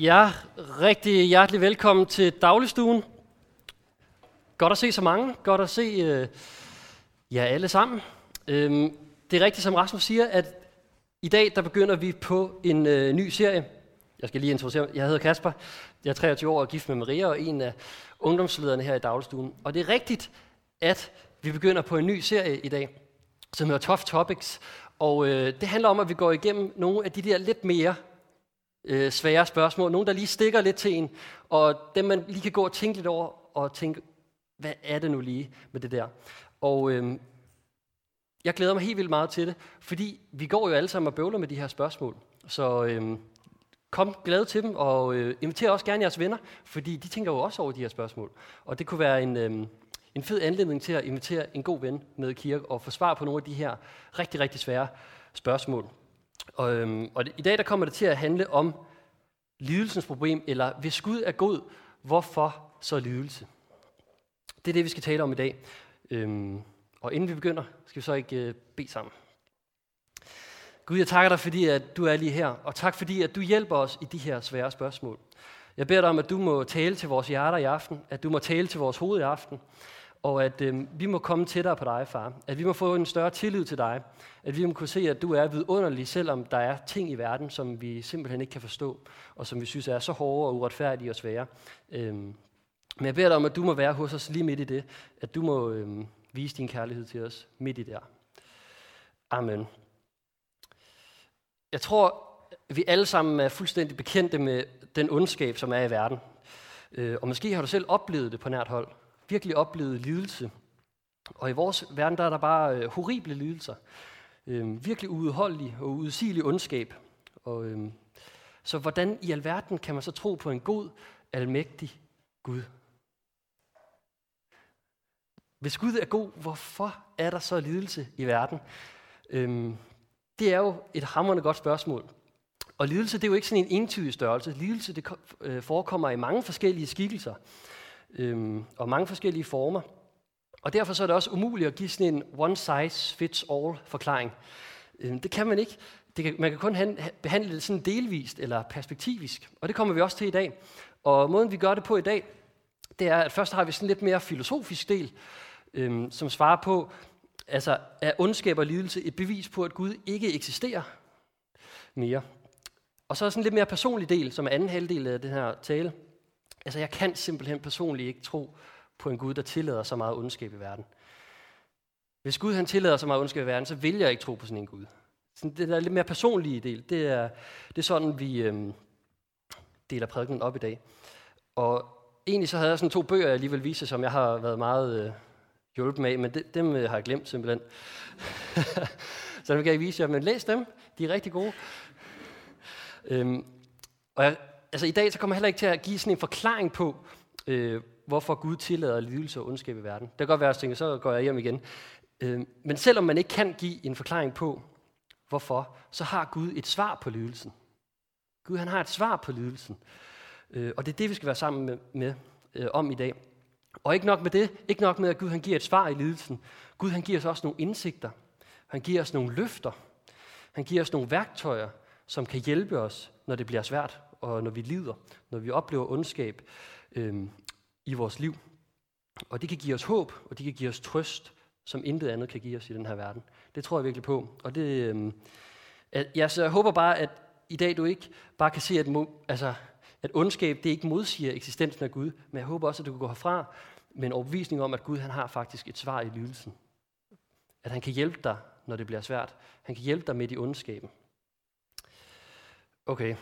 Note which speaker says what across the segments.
Speaker 1: Ja, rigtig hjertelig velkommen til dagligstuen. Godt at se så mange. Godt at se øh, jer alle sammen. Øhm, det er rigtigt, som Rasmus siger, at i dag der begynder vi på en øh, ny serie. Jeg skal lige introducere Jeg hedder Kasper. Jeg er 23 år og gift med Maria og en af ungdomslederne her i dagligstuen. Og det er rigtigt, at vi begynder på en ny serie i dag, som hedder Tough Topics. Og øh, det handler om, at vi går igennem nogle af de der lidt mere øh, svære spørgsmål. Nogle, der lige stikker lidt til en, og dem man lige kan gå og tænke lidt over, og tænke, hvad er det nu lige med det der? Og øh, jeg glæder mig helt vildt meget til det, fordi vi går jo alle sammen og bøvler med de her spørgsmål. Så øh, kom glad til dem, og øh, inviter også gerne jeres venner, fordi de tænker jo også over de her spørgsmål. Og det kunne være en, øh, en fed anledning til at invitere en god ven med i kirke og få svar på nogle af de her rigtig, rigtig svære spørgsmål. Og, øhm, og i dag der kommer det til at handle om lidelsens problem, eller hvis Gud er god, hvorfor så lidelse? Det er det, vi skal tale om i dag. Øhm, og inden vi begynder, skal vi så ikke øh, bede sammen. Gud, jeg takker dig, fordi at du er lige her, og tak fordi, at du hjælper os i de her svære spørgsmål. Jeg beder dig om, at du må tale til vores hjerter i aften, at du må tale til vores hoved i aften, og at øh, vi må komme tættere på dig, far. At vi må få en større tillid til dig. At vi må kunne se, at du er vidunderlig, selvom der er ting i verden, som vi simpelthen ikke kan forstå, og som vi synes er så hårde og uretfærdige og svære. Øh, men jeg beder dig om, at du må være hos os lige midt i det. At du må øh, vise din kærlighed til os midt i der. Amen. Jeg tror, vi alle sammen er fuldstændig bekendte med den ondskab, som er i verden. Øh, og måske har du selv oplevet det på nært hold virkelig oplevet lidelse. Og i vores verden, der er der bare øh, horrible lidelser. Øh, virkelig uudholdelig og udsigelig ondskab. Og, øh, så hvordan i alverden kan man så tro på en god, almægtig Gud? Hvis Gud er god, hvorfor er der så lidelse i verden? Øhm, det er jo et hammerende godt spørgsmål. Og lidelse, det er jo ikke sådan en entydig størrelse. Lidelse, det øh, forekommer i mange forskellige skikkelser øhm, og mange forskellige former. Og derfor så er det også umuligt at give sådan en one-size-fits-all forklaring. Øhm, det kan man ikke. Det kan, man kan kun han, behandle det sådan delvist eller perspektivisk. Og det kommer vi også til i dag. Og måden vi gør det på i dag, det er, at først har vi sådan lidt mere filosofisk del, øhm, som svarer på, altså er ondskab og lidelse et bevis på, at Gud ikke eksisterer mere? Og så er sådan en lidt mere personlig del, som er anden halvdel af den her tale, Altså, jeg kan simpelthen personligt ikke tro på en Gud, der tillader så meget ondskab i verden. Hvis Gud han tillader så meget ondskab i verden, så vil jeg ikke tro på sådan en Gud. Sådan det der lidt mere personlige del, det er, det er sådan, vi øhm, deler prædiken op i dag. Og egentlig så havde jeg sådan to bøger, jeg alligevel viser, som jeg har været meget øh, hjulpet med, men de, dem øh, har jeg glemt simpelthen. så dem kan jeg vise jer, men læs dem, de er rigtig gode. Øhm, og jeg, altså i dag så kommer jeg heller ikke til at give sådan en forklaring på, øh, hvorfor Gud tillader lidelse og ondskab i verden. Det kan godt være, at jeg tænker, så går jeg hjem igen. Øh, men selvom man ikke kan give en forklaring på, hvorfor, så har Gud et svar på lidelsen. Gud han har et svar på lidelsen. Øh, og det er det, vi skal være sammen med, med øh, om i dag. Og ikke nok med det, ikke nok med, at Gud han giver et svar i lidelsen. Gud han giver os også nogle indsigter. Han giver os nogle løfter. Han giver os nogle værktøjer, som kan hjælpe os, når det bliver svært og når vi lider, når vi oplever ondskab øh, i vores liv. Og det kan give os håb, og det kan give os trøst, som intet andet kan give os i den her verden. Det tror jeg virkelig på. Og det, øh, ja, så jeg håber bare, at i dag du ikke bare kan se, at, altså, at ondskab det ikke modsiger eksistensen af Gud, men jeg håber også, at du kan gå herfra med en overbevisning om, at Gud han har faktisk et svar i lidelsen. At han kan hjælpe dig, når det bliver svært. Han kan hjælpe dig midt i ondskaben. Okay,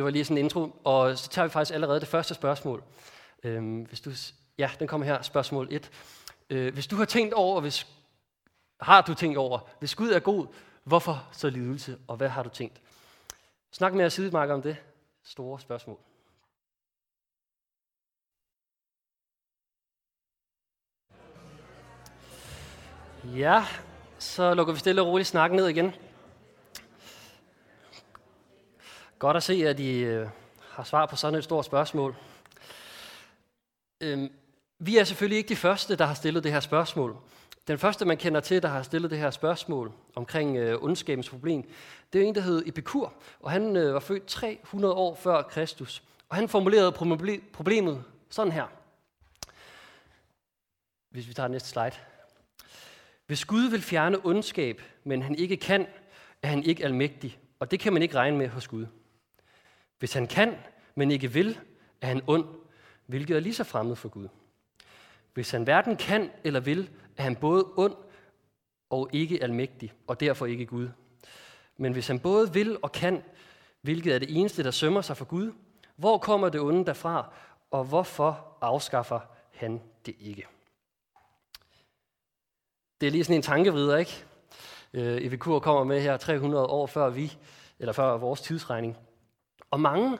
Speaker 1: det var lige sådan en intro, og så tager vi faktisk allerede det første spørgsmål. Øhm, hvis du, ja, den kommer her, spørgsmål 1. Øh, hvis du har tænkt over, hvis, har du tænkt over, hvis Gud er god, hvorfor så lidelse, og hvad har du tænkt? Snak med jeres sidemarker om det store spørgsmål. Ja, så lukker vi stille og roligt snakken ned igen. Godt at se, at I øh, har svar på sådan et stort spørgsmål. Øhm, vi er selvfølgelig ikke de første, der har stillet det her spørgsmål. Den første, man kender til, der har stillet det her spørgsmål omkring øh, ondskabens problem, det er en, der hed Epikur, og han øh, var født 300 år før Kristus. Og han formulerede problemet sådan her. Hvis vi tager næste slide. Hvis Gud vil fjerne ondskab, men han ikke kan, er han ikke almægtig, og det kan man ikke regne med hos Gud. Hvis han kan, men ikke vil, er han ond, hvilket er lige så fremmed for Gud. Hvis han hverken kan eller vil, er han både ond og ikke almægtig, og derfor ikke Gud. Men hvis han både vil og kan, hvilket er det eneste, der sømmer sig for Gud, hvor kommer det onde derfra, og hvorfor afskaffer han det ikke? Det er lige sådan en tankevrider, ikke? Øh, Evikur kommer med her 300 år før vi, eller før vores tidsregning. Og mange,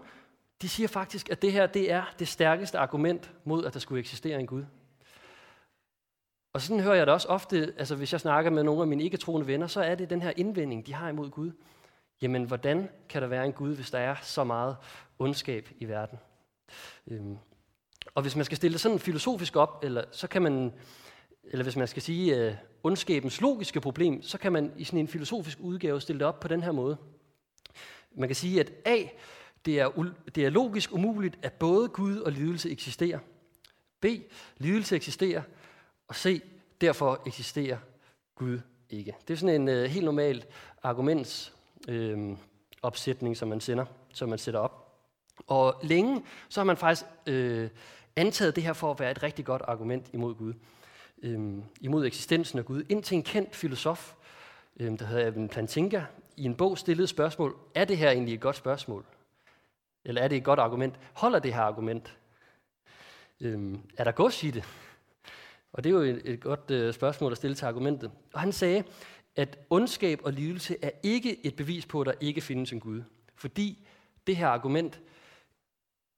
Speaker 1: de siger faktisk, at det her det er det stærkeste argument mod, at der skulle eksistere en Gud. Og sådan hører jeg det også ofte, altså hvis jeg snakker med nogle af mine ikke-troende venner, så er det den her indvending, de har imod Gud. Jamen, hvordan kan der være en Gud, hvis der er så meget ondskab i verden? Øhm. Og hvis man skal stille det sådan filosofisk op, eller så kan man, eller hvis man skal sige øh, ondskabens logiske problem, så kan man i sådan en filosofisk udgave stille det op på den her måde. Man kan sige, at A, det er, det er logisk umuligt, at både Gud og lidelse eksisterer. B, lidelse eksisterer, og C, derfor eksisterer Gud ikke. Det er sådan en øh, helt normal argumentsopsætning, øhm, øh, som man sender, som man sætter op. Og længe så har man faktisk øh, antaget det her for at være et rigtig godt argument imod Gud. Øh, imod eksistensen af Gud. Indtil en kendt filosof, øh, der hedder Evan Plantinga, i en bog stillede spørgsmål, er det her egentlig et godt spørgsmål? Eller er det et godt argument? Holder det her argument? Øhm, er der gods i det? Og det er jo et, et godt øh, spørgsmål at stille til argumentet. Og han sagde, at ondskab og lidelse er ikke et bevis på, at der ikke findes en Gud. Fordi det her argument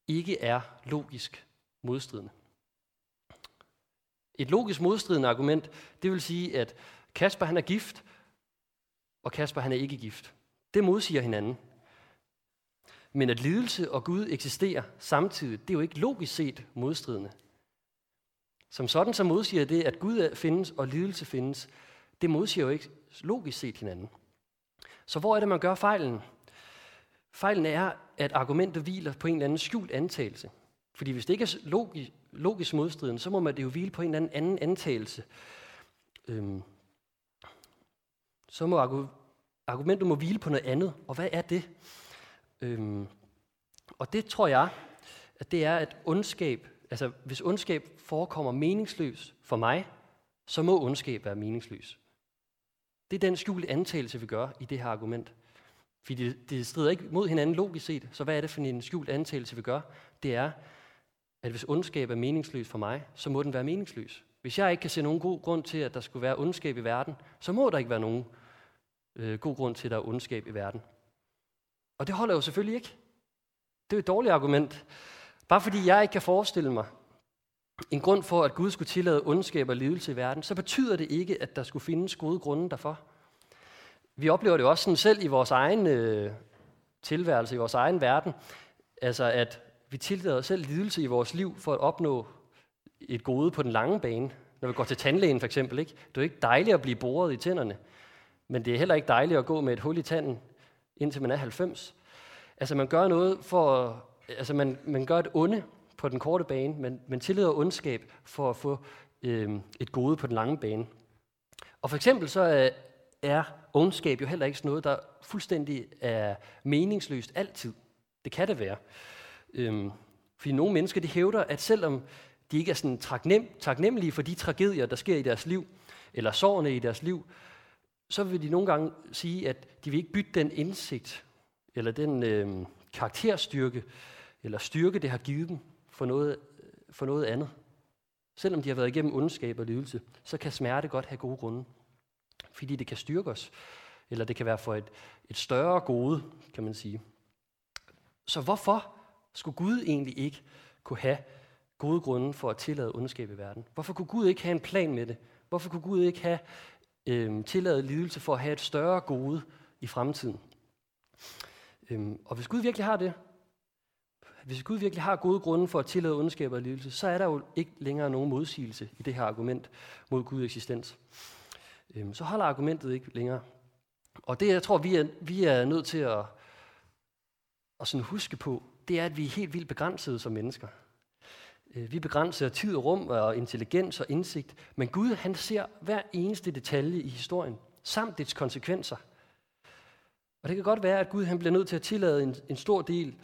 Speaker 1: ikke er logisk modstridende. Et logisk modstridende argument, det vil sige, at Kasper han er gift, og Kasper han er ikke gift. Det modsiger hinanden. Men at lidelse og Gud eksisterer samtidig, det er jo ikke logisk set modstridende. Som sådan så modsiger det, at Gud findes og lidelse findes, det modsiger jo ikke logisk set hinanden. Så hvor er det, man gør fejlen? Fejlen er, at argumentet hviler på en eller anden skjult antagelse. Fordi hvis det ikke er logisk, logisk modstridende, så må man det jo hvile på en eller anden anden antagelse. Øhm, så må argumentet må hvile på noget andet. Og hvad er det? Øhm, og det tror jeg, at det er, at ondskab, altså hvis ondskab forekommer meningsløs for mig, så må ondskab være meningsløs. Det er den skjulte antagelse, vi gør i det her argument. Fordi det, det strider ikke mod hinanden logisk set. Så hvad er det for en skjult antagelse, vi gør? Det er, at hvis ondskab er meningsløs for mig, så må den være meningsløs. Hvis jeg ikke kan se nogen god grund til, at der skulle være ondskab i verden, så må der ikke være nogen øh, god grund til, at der er ondskab i verden. Og det holder jo selvfølgelig ikke. Det er et dårligt argument. Bare fordi jeg ikke kan forestille mig en grund for, at Gud skulle tillade ondskab og lidelse i verden, så betyder det ikke, at der skulle findes gode grunde derfor. Vi oplever det også sådan selv i vores egen øh, tilværelse, i vores egen verden, altså at vi tillader os selv lidelse i vores liv for at opnå et gode på den lange bane. Når vi går til tandlægen for eksempel, ikke? det er jo ikke dejligt at blive boret i tænderne, men det er heller ikke dejligt at gå med et hul i tanden, indtil man er 90. Altså man gør noget for, altså man, man gør et onde på den korte bane, men, men tillader ondskab for at få øh, et gode på den lange bane. Og for eksempel så er, er ondskab jo heller ikke sådan noget, der fuldstændig er meningsløst altid. Det kan det være. Øhm, fordi nogle mennesker de hævder, at selvom de ikke er sådan taknem, taknemmelige for de tragedier, der sker i deres liv, eller sårene i deres liv, så vil de nogle gange sige, at de vil ikke bytte den indsigt, eller den øh, karakterstyrke, eller styrke, det har givet dem, for noget, øh, for noget andet. Selvom de har været igennem ondskab og lidelse, så kan smerte godt have gode grunde. Fordi det kan styrke os, eller det kan være for et, et større gode, kan man sige. Så hvorfor skulle Gud egentlig ikke kunne have gode grunde for at tillade ondskab i verden? Hvorfor kunne Gud ikke have en plan med det? Hvorfor kunne Gud ikke have øh, tilladet lidelse for at have et større gode i fremtiden? Øhm, og hvis Gud virkelig har det, Hvis Gud virkelig har gode grunde for at tillade ondskab og lidelse, så er der jo ikke længere nogen modsigelse i det her argument mod Guds eksistens. Øhm, så holder argumentet ikke længere. Og det, jeg tror, vi er, vi er nødt til at, at sådan huske på, det er, at vi er helt vildt begrænsede som mennesker. Øh, vi begrænser tid og rum og intelligens og indsigt, men Gud han ser hver eneste detalje i historien, samt dets konsekvenser. Og det kan godt være, at Gud han bliver nødt til at tillade en, en stor del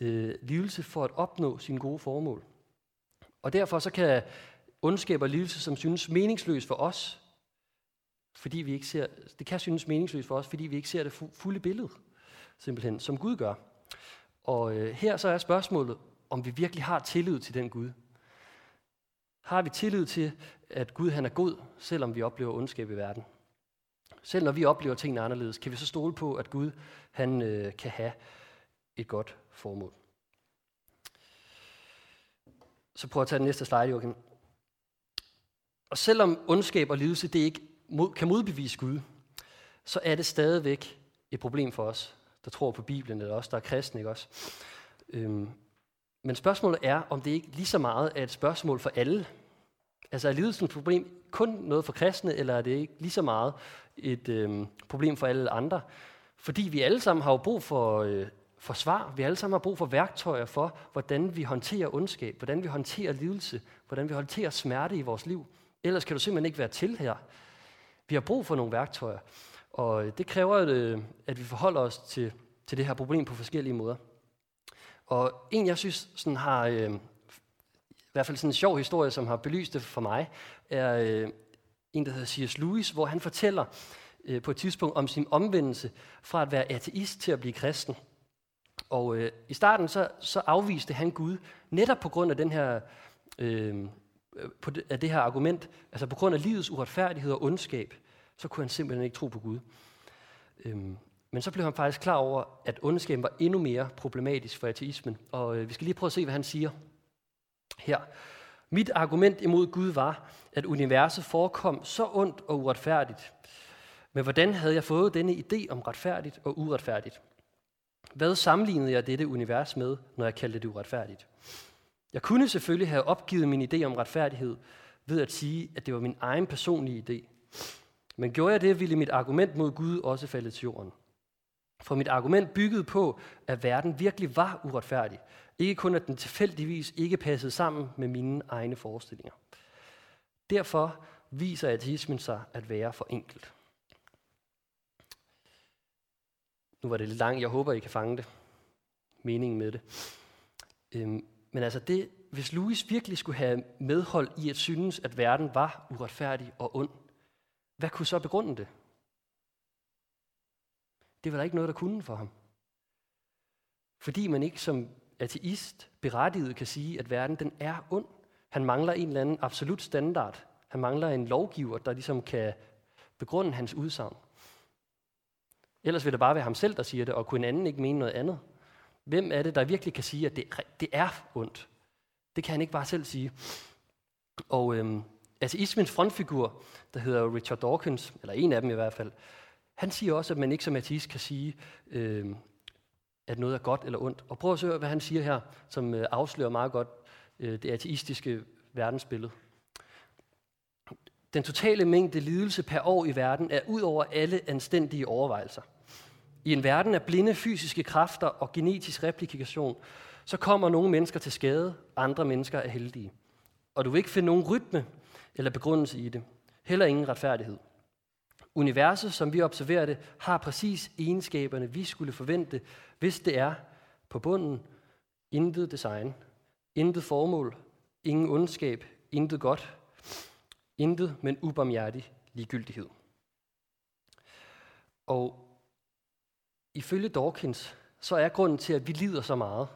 Speaker 1: øh, lidelse for at opnå sine gode formål. Og derfor så kan ondskab og lidelse, som synes meningsløs for os, fordi vi ikke ser, det kan synes meningsløst for os, fordi vi ikke ser det fulde billede, simpelthen, som Gud gør. Og øh, her så er spørgsmålet, om vi virkelig har tillid til den Gud. Har vi tillid til, at Gud han er god, selvom vi oplever ondskab i verden? Selv når vi oplever tingene anderledes, kan vi så stole på, at Gud han øh, kan have et godt formål. Så prøv at tage den næste slide, Joachim. Og selvom ondskab og lidelse det ikke mod, kan modbevise Gud, så er det stadigvæk et problem for os, der tror på Bibelen, eller os, der er kristne, ikke også? Øhm, men spørgsmålet er, om det ikke lige så meget er et spørgsmål for alle. Altså er lidelsens problem kun noget for kristne, eller er det ikke lige så meget et øh, problem for alle andre? Fordi vi alle sammen har jo brug for, øh, for svar. Vi alle sammen har brug for værktøjer for, hvordan vi håndterer ondskab, hvordan vi håndterer lidelse, hvordan vi håndterer smerte i vores liv. Ellers kan du simpelthen ikke være til her. Vi har brug for nogle værktøjer, og øh, det kræver, øh, at vi forholder os til, til det her problem på forskellige måder. Og en, jeg synes sådan har, øh, hvert fald sådan en sjov historie, som har belyst det for mig, er øh, en, der hedder C.S. Lewis, hvor han fortæller øh, på et tidspunkt om sin omvendelse fra at være ateist til at blive kristen. Og øh, i starten så, så afviste han Gud netop på grund af den her øh, på det, af det her argument, altså på grund af livets uretfærdighed og ondskab, så kunne han simpelthen ikke tro på Gud. Øhm, men så blev han faktisk klar over, at ondskaben var endnu mere problematisk for ateismen. Og øh, vi skal lige prøve at se, hvad han siger her. Mit argument imod Gud var, at universet forekom så ondt og uretfærdigt. Men hvordan havde jeg fået denne idé om retfærdigt og uretfærdigt? Hvad sammenlignede jeg dette univers med, når jeg kaldte det uretfærdigt? Jeg kunne selvfølgelig have opgivet min idé om retfærdighed ved at sige, at det var min egen personlige idé. Men gjorde jeg det, ville mit argument mod Gud også falde til jorden. For mit argument byggede på, at verden virkelig var uretfærdig. Ikke kun, at den tilfældigvis ikke passede sammen med mine egne forestillinger. Derfor viser ateismen sig at være for enkelt. Nu var det lidt langt. Jeg håber, I kan fange det. Meningen med det. Øhm, men altså det, hvis Louis virkelig skulle have medhold i at synes, at verden var uretfærdig og ond, hvad kunne så begrunde det? Det var der ikke noget, der kunne for ham. Fordi man ikke som ateist berettiget kan sige, at verden den er ond. Han mangler en eller anden absolut standard. Han mangler en lovgiver, der ligesom kan begrunde hans udsagn. Ellers vil det bare være ham selv, der siger det, og kunne en anden ikke mene noget andet. Hvem er det, der virkelig kan sige, at det, det er ondt? Det kan han ikke bare selv sige. Og øhm, ateismens frontfigur, der hedder Richard Dawkins, eller en af dem i hvert fald, han siger også, at man ikke som ateist kan sige, øhm, at noget er godt eller ondt. Og prøv at se, hvad han siger her, som øh, afslører meget godt øh, det ateistiske verdensbillede. Den totale mængde lidelse per år i verden er ud over alle anstændige overvejelser. I en verden af blinde fysiske kræfter og genetisk replikation, så kommer nogle mennesker til skade, andre mennesker er heldige. Og du vil ikke finde nogen rytme eller begrundelse i det. Heller ingen retfærdighed. Universet, som vi observerer det, har præcis egenskaberne, vi skulle forvente, hvis det er på bunden intet design, intet formål, ingen ondskab, intet godt, intet, men ubarmhjertig ligegyldighed. Og ifølge Dawkins, så er grunden til, at vi lider så meget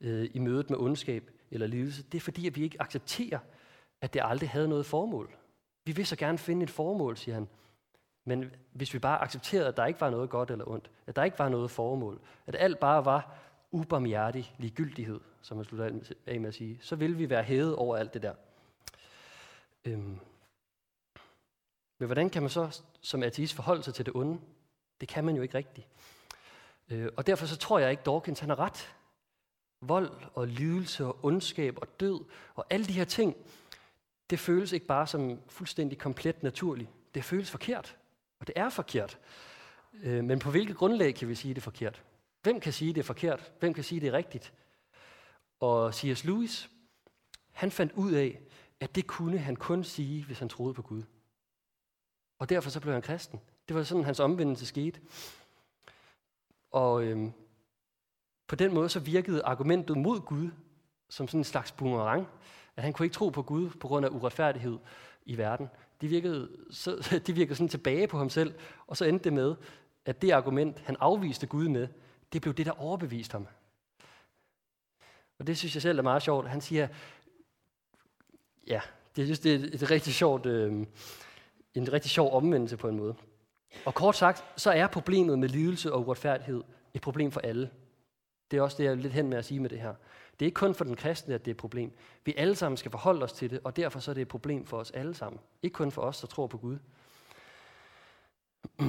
Speaker 1: øh, i mødet med ondskab eller lidelse, det er fordi, at vi ikke accepterer, at det aldrig havde noget formål. Vi vil så gerne finde et formål, siger han. Men hvis vi bare accepterede, at der ikke var noget godt eller ondt, at der ikke var noget formål, at alt bare var ubarmhjertig ligegyldighed, som man slutter af med at sige, så ville vi være hævet over alt det der. Øhm. Men hvordan kan man så som ateist forholde sig til det onde? Det kan man jo ikke rigtigt. Øh, og derfor så tror jeg ikke, Dawkins han har ret. vold og lidelse og ondskab og død og alle de her ting, det føles ikke bare som fuldstændig komplet naturligt. Det føles forkert, og det er forkert. Øh, men på hvilket grundlag kan vi sige, det er forkert? Hvem kan sige, det er forkert? Hvem kan sige, det er rigtigt? Og C.S. Lewis, han fandt ud af, at det kunne han kun sige, hvis han troede på Gud. Og derfor så blev han kristen. Det var sådan, hans omvendelse skete. Og øhm, på den måde så virkede argumentet mod Gud som sådan en slags boomerang, at han kunne ikke tro på Gud på grund af uretfærdighed i verden de virkede, så, de virkede sådan tilbage på ham selv, og så endte det med, at det argument, han afviste Gud med, det blev det, der overbeviste ham. Og det synes jeg selv er meget sjovt. Han siger, ja, det, synes, det er et rigtig sjovt, øh, en rigtig sjov omvendelse på en måde. Og kort sagt, så er problemet med lidelse og uretfærdighed et problem for alle. Det er også det, jeg er lidt hen med at sige med det her. Det er ikke kun for den kristne, at det er et problem. Vi alle sammen skal forholde os til det, og derfor så er det et problem for os alle sammen. Ikke kun for os, der tror på Gud.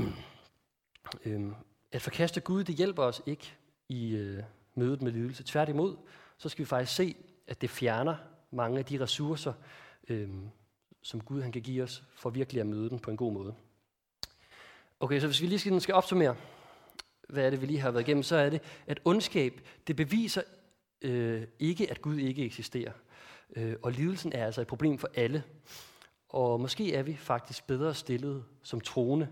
Speaker 1: øhm, at forkaste Gud, det hjælper os ikke i øh, mødet med lidelse. Tværtimod, så skal vi faktisk se, at det fjerner mange af de ressourcer, øh, som Gud han kan give os, for virkelig at møde den på en god måde. Okay, så hvis vi lige skal, skal opsummere, hvad er det, vi lige har været igennem, så er det, at ondskab, det beviser øh, ikke, at Gud ikke eksisterer. Øh, og lidelsen er altså et problem for alle. Og måske er vi faktisk bedre stillet som troende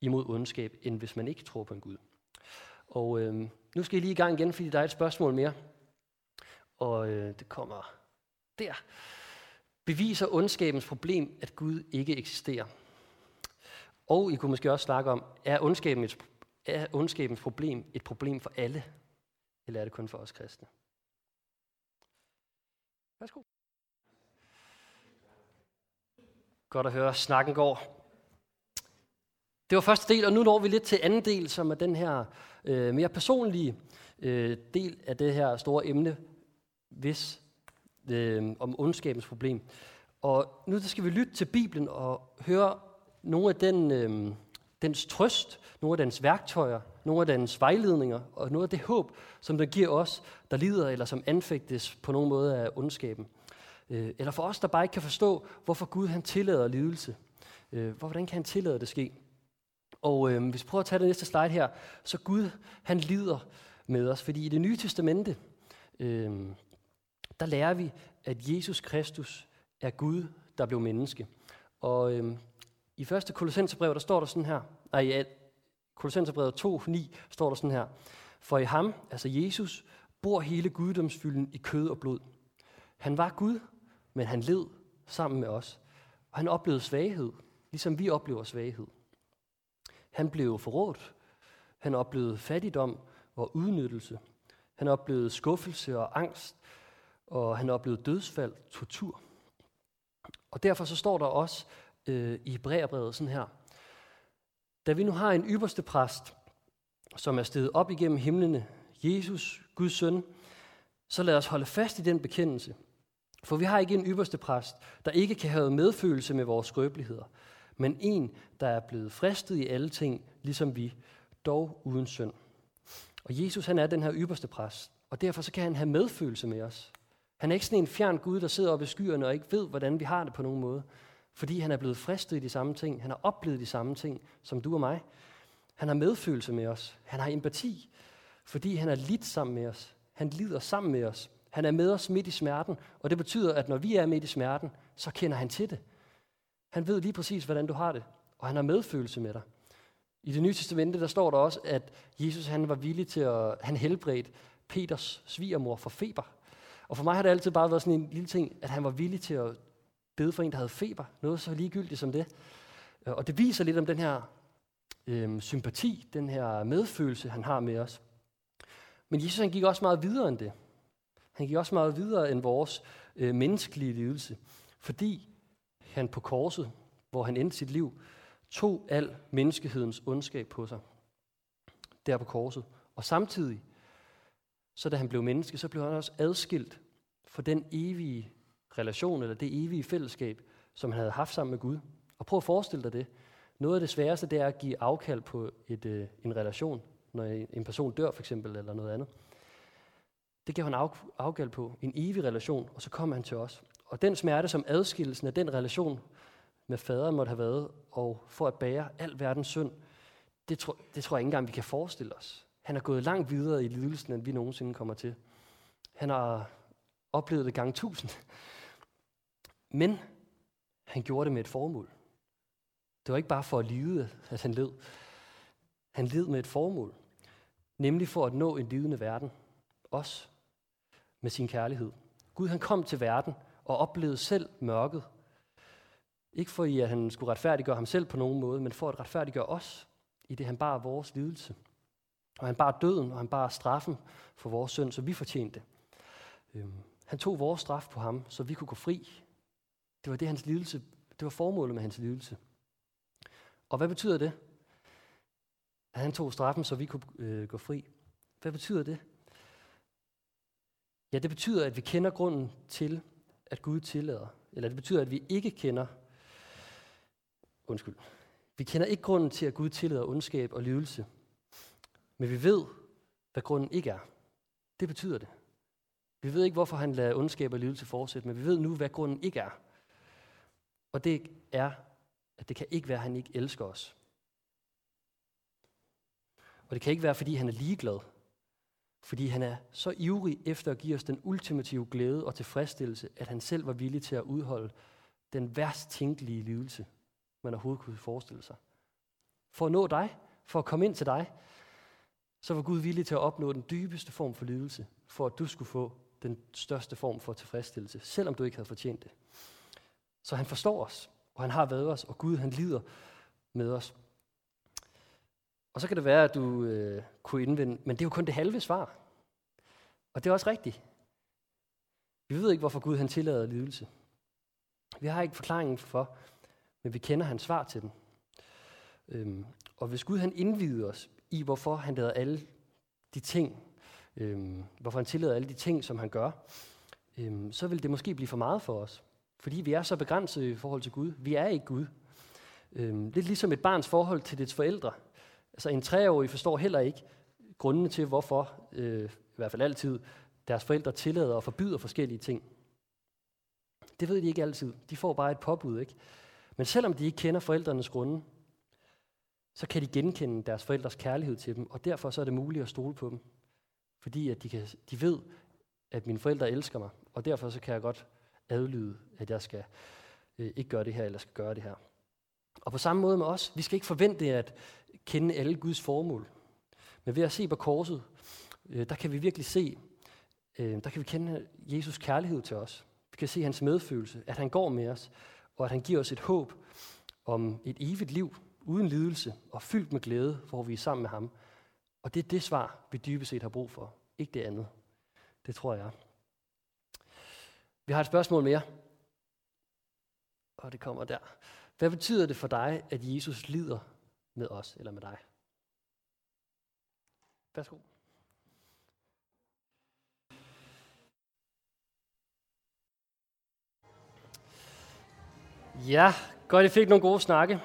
Speaker 1: imod ondskab, end hvis man ikke tror på en Gud. Og øh, nu skal jeg lige i gang igen, fordi der er et spørgsmål mere. Og øh, det kommer der. Beviser ondskabens problem, at Gud ikke eksisterer? Og I kunne måske også snakke om, er, ondskabens, er ondskabens problem et problem for alle? Eller er det kun for os kristne? Værsgo. Godt at høre, snakken går. Det var første del, og nu når vi lidt til anden del, som er den her øh, mere personlige øh, del af det her store emne, hvis øh, om ondskabens problem. Og nu skal vi lytte til Bibelen og høre nogle af den, øh, dens trøst, nogle af dens værktøjer, nogle af dens vejledninger og noget af det håb, som den giver os, der lider eller som anfægtes på nogen måde af ondskaben. Øh, eller for os, der bare ikke kan forstå, hvorfor Gud han tillader lidelse. Øh, hvordan kan han tillade det ske? Og øh, hvis vi prøver at tage det næste slide her, så Gud han lider med os, fordi i det nye testamente, øh, der lærer vi, at Jesus Kristus er Gud, der blev menneske. Og øh, i første Kolossenserbrev, der står der sådan her, nej, Kolossenserbrevet Kolossenserbrevet 2.9 står der sådan her, for i ham, altså Jesus, bor hele guddomsfylden i kød og blod. Han var Gud, men han led sammen med os. Og han oplevede svaghed, ligesom vi oplever svaghed. Han blev forrådt. Han oplevede fattigdom og udnyttelse. Han oplevede skuffelse og angst, og han oplevede dødsfald, tortur. Og derfor så står der også øh, i Hebræerbrevet sådan her. Da vi nu har en ypperste præst, som er steget op igennem himlene, Jesus, Guds søn, så lad os holde fast i den bekendelse. For vi har ikke en ypperste præst, der ikke kan have medfølelse med vores skrøbeligheder, men en, der er blevet fristet i alle ting, ligesom vi, dog uden synd. Og Jesus han er den her ypperste præst, og derfor så kan han have medfølelse med os. Han er ikke sådan en fjern Gud, der sidder oppe i skyerne og ikke ved, hvordan vi har det på nogen måde. Fordi han er blevet fristet i de samme ting. Han har oplevet de samme ting, som du og mig. Han har medfølelse med os. Han har empati, fordi han er lidt sammen med os. Han lider sammen med os. Han er med os midt i smerten, og det betyder, at når vi er midt i smerten, så kender han til det. Han ved lige præcis, hvordan du har det, og han har medfølelse med dig. I det nye testamente, der står der også, at Jesus han var villig til at, han helbredte Peters svigermor for feber. Og for mig har det altid bare været sådan en lille ting, at han var villig til at bede for en, der havde feber. Noget så ligegyldigt som det. Øh, og det viser lidt om den her øh, sympati, den her medfølelse, han har med os. Men Jesus han gik også meget videre end det. Han gik også meget videre end vores øh, menneskelige lidelse. Fordi han på korset, hvor han endte sit liv, tog al menneskehedens ondskab på sig. Der på korset. Og samtidig, så da han blev menneske, så blev han også adskilt fra den evige relation, eller det evige fællesskab, som han havde haft sammen med Gud. Og prøv at forestille dig det. Noget af det sværeste, det er at give afkald på et, øh, en relation, når en person dør for eksempel, eller noget andet. Det gav han af, afkald på, en evig relation, og så kom han til os. Og den smerte, som adskillelsen af den relation med faderen måtte have været, og for at bære al verdens synd, det tro, det tror jeg ikke engang, vi kan forestille os. Han er gået langt videre i lidelsen, end vi nogensinde kommer til. Han har oplevet det gang tusind. Men han gjorde det med et formål. Det var ikke bare for at lide, at han led. Han led med et formål. Nemlig for at nå en lidende verden. Os. Med sin kærlighed. Gud han kom til verden og oplevede selv mørket. Ikke for at han skulle retfærdiggøre ham selv på nogen måde, men for at retfærdiggøre os, i det han bar vores lidelse. Og han bar døden, og han bar straffen for vores synd, så vi fortjente det. Øhm, han tog vores straf på ham, så vi kunne gå fri. Det var det hans lidelse, det var formålet med hans lidelse. Og hvad betyder det? At han tog straffen, så vi kunne øh, gå fri. Hvad betyder det? Ja, det betyder, at vi kender grunden til, at Gud tillader. Eller det betyder, at vi ikke kender... Undskyld. Vi kender ikke grunden til, at Gud tillader ondskab og lidelse. Men vi ved, hvad grunden ikke er. Det betyder det. Vi ved ikke, hvorfor han lader ondskab og lidelse fortsætte, men vi ved nu, hvad grunden ikke er. Og det er, at det kan ikke være, at han ikke elsker os. Og det kan ikke være, fordi han er ligeglad. Fordi han er så ivrig efter at give os den ultimative glæde og tilfredsstillelse, at han selv var villig til at udholde den værst tænkelige lidelse, man overhovedet kunne forestille sig. For at nå dig, for at komme ind til dig, så var Gud villig til at opnå den dybeste form for lidelse, for at du skulle få den største form for tilfredsstillelse, selvom du ikke havde fortjent det. Så han forstår os, og han har været os, og Gud han lider med os. Og så kan det være, at du øh, kunne indvende, men det er jo kun det halve svar. Og det er også rigtigt. Vi ved ikke, hvorfor Gud han tillader lidelse. Vi har ikke forklaringen for, men vi kender hans svar til den. Øhm, og hvis Gud han indvider os i, hvorfor han lader alle de ting, øhm, hvorfor han tillader alle de ting, som han gør, øhm, så vil det måske blive for meget for os. Fordi vi er så begrænset i forhold til Gud. Vi er ikke Gud. Øhm, lidt ligesom et barns forhold til dets forældre. Altså en treårig forstår heller ikke grundene til, hvorfor, øh, i hvert fald altid, deres forældre tillader og forbyder forskellige ting. Det ved de ikke altid. De får bare et påbud, ikke? Men selvom de ikke kender forældrenes grunde, så kan de genkende deres forældres kærlighed til dem, og derfor så er det muligt at stole på dem. Fordi at de, kan, de ved, at mine forældre elsker mig, og derfor så kan jeg godt adlyde, at jeg skal øh, ikke gøre det her, eller skal gøre det her. Og på samme måde med os, vi skal ikke forvente at kende alle Guds formål. Men ved at se på korset, øh, der kan vi virkelig se, øh, der kan vi kende Jesus kærlighed til os. Vi kan se hans medfølelse, at han går med os, og at han giver os et håb om et evigt liv uden lidelse og fyldt med glæde, hvor vi er sammen med ham. Og det er det svar, vi dybest set har brug for, ikke det andet. Det tror jeg. Vi har et spørgsmål mere. Og det kommer der. Hvad betyder det for dig, at Jesus lider med os eller med dig? Værsgo. Ja, godt, I fik nogle gode snakke.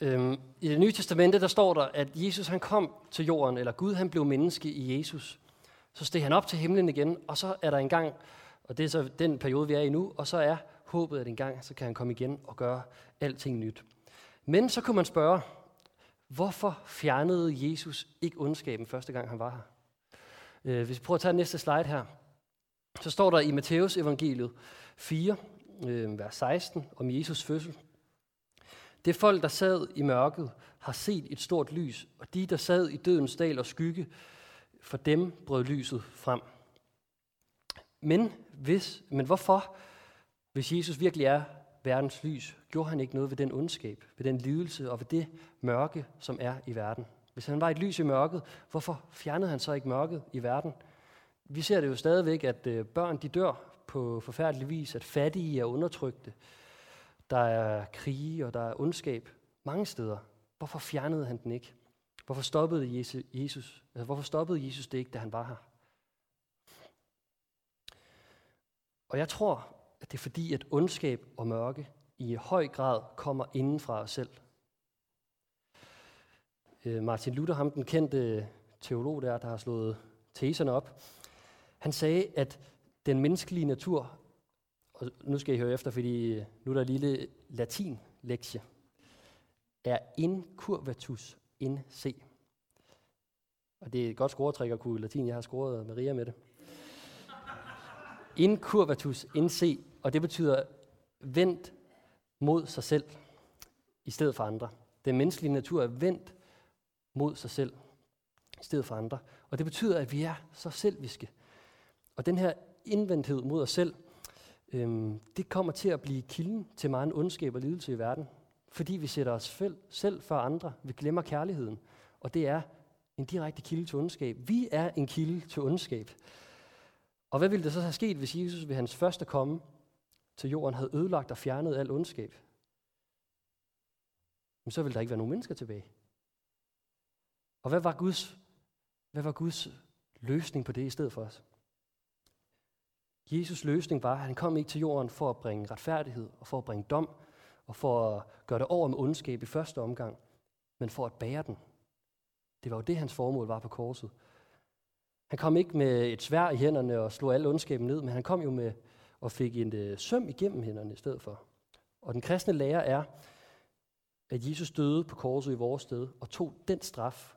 Speaker 1: Øhm, I det nye testamente, der står der, at Jesus han kom til jorden, eller Gud han blev menneske i Jesus. Så steg han op til himlen igen, og så er der en gang, og det er så den periode, vi er i nu, og så er håbet, at en gang, så kan han komme igen og gøre alting nyt. Men så kunne man spørge, hvorfor fjernede Jesus ikke ondskaben første gang, han var her? Øh, hvis vi prøver at tage næste slide her, så står der i Matthæus evangeliet 4, øh, vers 16, om Jesus fødsel. Det folk, der sad i mørket, har set et stort lys, og de, der sad i dødens dal og skygge, for dem brød lyset frem. Men, hvis, men hvorfor, hvis Jesus virkelig er verdens lys, gjorde han ikke noget ved den ondskab, ved den lidelse og ved det mørke, som er i verden? Hvis han var et lys i mørket, hvorfor fjernede han så ikke mørket i verden? Vi ser det jo stadigvæk, at øh, børn de dør på forfærdelig vis, at fattige er undertrykte, der er krige og der er ondskab mange steder. Hvorfor fjernede han den ikke? Hvorfor stoppede Jesus, altså hvorfor stoppede Jesus det ikke, da han var her? Og jeg tror, at det er fordi, at ondskab og mørke i høj grad kommer inden fra os selv. Øh, Martin Luther, ham den kendte teolog der, der har slået teserne op. Han sagde, at den menneskelige natur, og nu skal I høre efter, fordi øh, nu er der en lille latin-lektie, er inkurvatus in se. Og det er et godt scoretræk at kunne latin. Jeg har scoret Maria med det. Incurvatus in se, og det betyder vendt mod sig selv i stedet for andre. Den menneskelige natur er vendt mod sig selv i stedet for andre. Og det betyder, at vi er så selviske. Og den her indvendthed mod os selv, øhm, det kommer til at blive kilden til meget ondskab og lidelse i verden. Fordi vi sætter os selv for andre. Vi glemmer kærligheden. Og det er en direkte kilde til ondskab. Vi er en kilde til ondskab. Og hvad ville det så have sket, hvis Jesus ved hans første komme til jorden havde ødelagt og fjernet al ondskab? Men så ville der ikke være nogen mennesker tilbage. Og hvad var Guds, hvad var Guds løsning på det i stedet for os? Jesus løsning var, at han kom ikke til jorden for at bringe retfærdighed og for at bringe dom og for at gøre det over med ondskab i første omgang, men for at bære den. Det var jo det, hans formål var på korset. Han kom ikke med et svær i hænderne og slog al ondskaben ned, men han kom jo med og fik en øh, søm igennem hænderne i stedet for. Og den kristne lære er, at Jesus døde på korset i vores sted og tog den straf,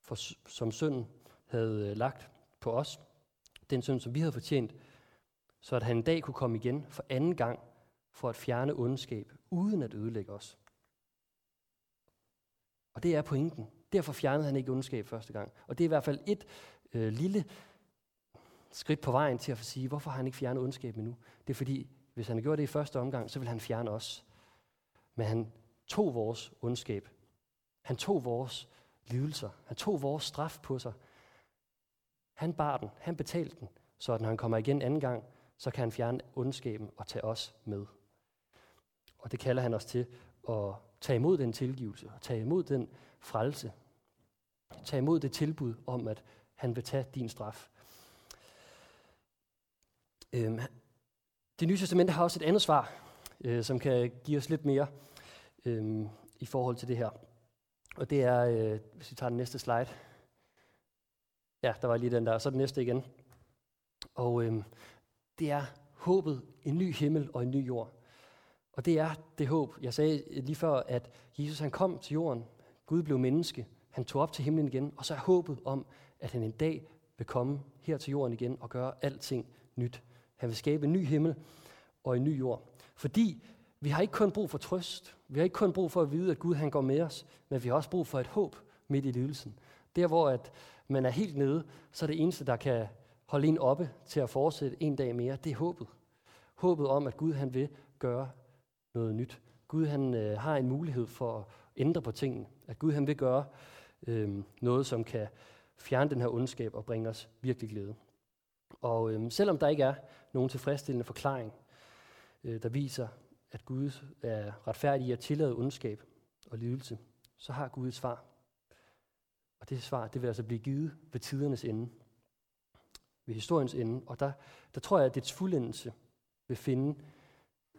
Speaker 1: for, som synden havde øh, lagt på os, den synd, som vi havde fortjent, så at han en dag kunne komme igen for anden gang for at fjerne ondskab, uden at ødelægge os. Og det er pointen. Derfor fjernede han ikke ondskab første gang. Og det er i hvert fald et øh, lille skridt på vejen til at sige, hvorfor har han ikke fjernet ondskab endnu? Det er fordi, hvis han gjorde det i første omgang, så vil han fjerne os. Men han tog vores ondskab. Han tog vores lidelser. Han tog vores straf på sig. Han bar den. Han betalte den. Så at når han kommer igen anden gang, så kan han fjerne ondskaben og tage os med. Og det kalder han os til at tage imod den tilgivelse, og tage imod den frelse. Tage imod det tilbud om, at han vil tage din straf. Øhm, det nye testament har også et andet svar, øh, som kan give os lidt mere øh, i forhold til det her. Og det er, øh, hvis vi tager den næste slide. Ja, der var lige den der, og så den næste igen. Og øh, det er håbet, en ny himmel og en ny jord. Og det er det håb. Jeg sagde lige før, at Jesus han kom til jorden. Gud blev menneske. Han tog op til himlen igen. Og så er håbet om, at han en dag vil komme her til jorden igen og gøre alting nyt. Han vil skabe en ny himmel og en ny jord. Fordi vi har ikke kun brug for trøst. Vi har ikke kun brug for at vide, at Gud han går med os. Men vi har også brug for et håb midt i lidelsen. Der hvor at man er helt nede, så er det eneste, der kan holde en oppe til at fortsætte en dag mere, det er håbet. Håbet om, at Gud han vil gøre noget nyt. Gud han øh, har en mulighed for at ændre på tingene. At Gud han vil gøre øh, noget, som kan fjerne den her ondskab og bringe os virkelig glæde. Og øh, selvom der ikke er nogen tilfredsstillende forklaring, øh, der viser, at Gud er retfærdig i at tillade ondskab og lidelse, så har Gud et svar. Og det svar, det vil altså blive givet ved tidernes ende ved historiens ende. Og der, der tror jeg, at dets fuldendelse vil finde,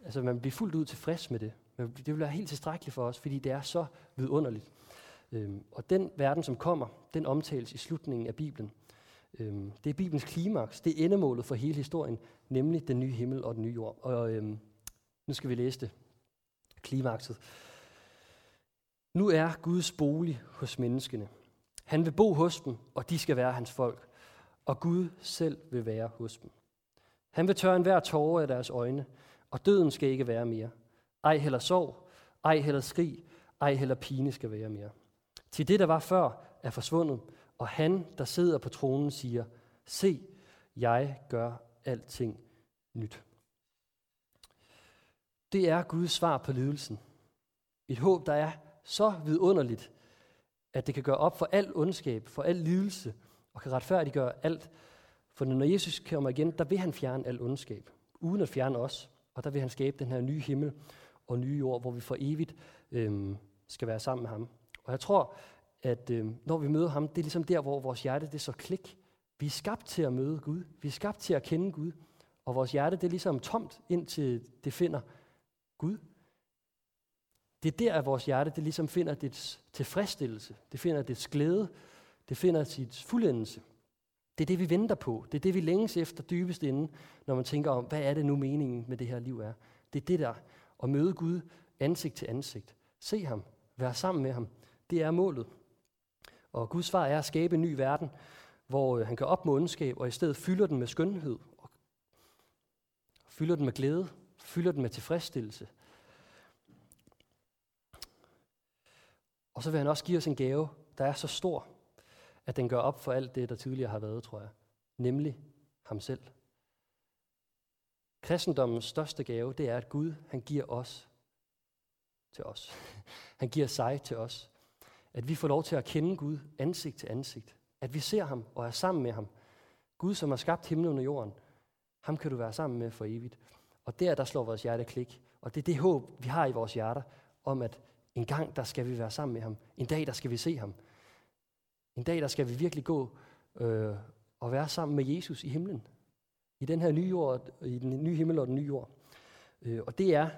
Speaker 1: altså man bliver fuldt ud tilfreds med det. Men det vil være helt tilstrækkeligt for os, fordi det er så vidunderligt. Øhm, og den verden, som kommer, den omtales i slutningen af Bibelen. Øhm, det er Bibelens klimaks, det er endemålet for hele historien, nemlig den nye himmel og den nye jord. Og øhm, nu skal vi læse det. Klimakset. Nu er Guds bolig hos menneskene. Han vil bo hos dem, og de skal være hans folk og Gud selv vil være hos dem. Han vil tørre enhver tårer af deres øjne, og døden skal ikke være mere. Ej heller sorg, ej heller skrig, ej heller pine skal være mere. Til det, der var før, er forsvundet, og han, der sidder på tronen, siger, se, jeg gør alting nyt. Det er Guds svar på lidelsen. Et håb, der er så vidunderligt, at det kan gøre op for al ondskab, for al lidelse, og kan retfærdiggøre alt. For når Jesus kommer igen, der vil han fjerne al ondskab, uden at fjerne os. Og der vil han skabe den her nye himmel og nye jord, hvor vi for evigt øh, skal være sammen med ham. Og jeg tror, at øh, når vi møder ham, det er ligesom der, hvor vores hjerte det er så klik. Vi er skabt til at møde Gud. Vi er skabt til at kende Gud. Og vores hjerte det er ligesom tomt, indtil det finder Gud. Det er der, at vores hjerte det ligesom finder dets tilfredsstillelse. Det finder dets glæde. Det finder sit fuldendelse. Det er det, vi venter på. Det er det, vi længes efter dybest inde, når man tænker om, hvad er det nu meningen med det her liv er. Det er det der, at møde Gud ansigt til ansigt. Se ham, være sammen med ham. Det er målet. Og Guds svar er at skabe en ny verden, hvor øh, han kan opnå ondskab, og i stedet fylder den med skønhed, og fylder den med glæde, fylder den med tilfredsstillelse. Og så vil han også give os en gave, der er så stor, at den gør op for alt det, der tidligere har været, tror jeg. Nemlig ham selv. Kristendommens største gave, det er, at Gud han giver os til os. Han giver sig til os. At vi får lov til at kende Gud ansigt til ansigt. At vi ser ham og er sammen med ham. Gud, som har skabt himlen og jorden, ham kan du være sammen med for evigt. Og der, der slår vores hjerte klik. Og det er det håb, vi har i vores hjerter, om at en gang, der skal vi være sammen med ham. En dag, der skal vi se ham. En dag, der skal vi virkelig gå øh, og være sammen med Jesus i himlen. I den her nye jord, i den nye himmel og den nye jord. Øh, og det er,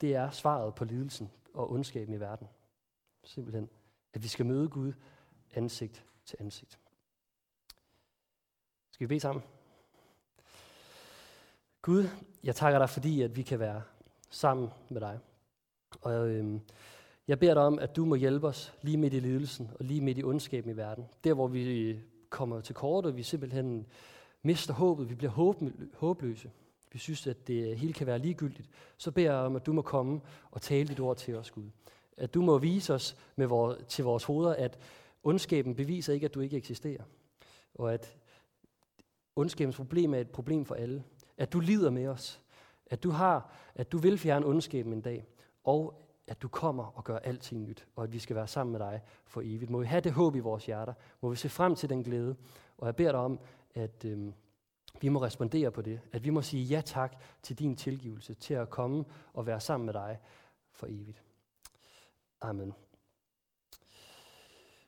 Speaker 1: det er svaret på lidelsen og ondskaben i verden. Simpelthen, at vi skal møde Gud ansigt til ansigt. Skal vi bede sammen? Gud, jeg takker dig, fordi at vi kan være sammen med dig. Og øh, jeg beder dig om, at du må hjælpe os lige midt i lidelsen og lige midt i ondskaben i verden. Der, hvor vi kommer til kort, og vi simpelthen mister håbet, vi bliver håb, håbløse. Vi synes, at det hele kan være ligegyldigt. Så beder jeg om, at du må komme og tale dit ord til os, Gud. At du må vise os med vores, til vores hoveder, at ondskaben beviser ikke, at du ikke eksisterer. Og at ondskabens problem er et problem for alle. At du lider med os. At du har, at du vil fjerne ondskaben en dag. Og at du kommer og gør alting nyt, og at vi skal være sammen med dig for evigt. Må vi have det håb i vores hjerter, må vi se frem til den glæde, og jeg beder dig om, at øh, vi må respondere på det, at vi må sige ja tak til din tilgivelse, til at komme og være sammen med dig for evigt. Amen.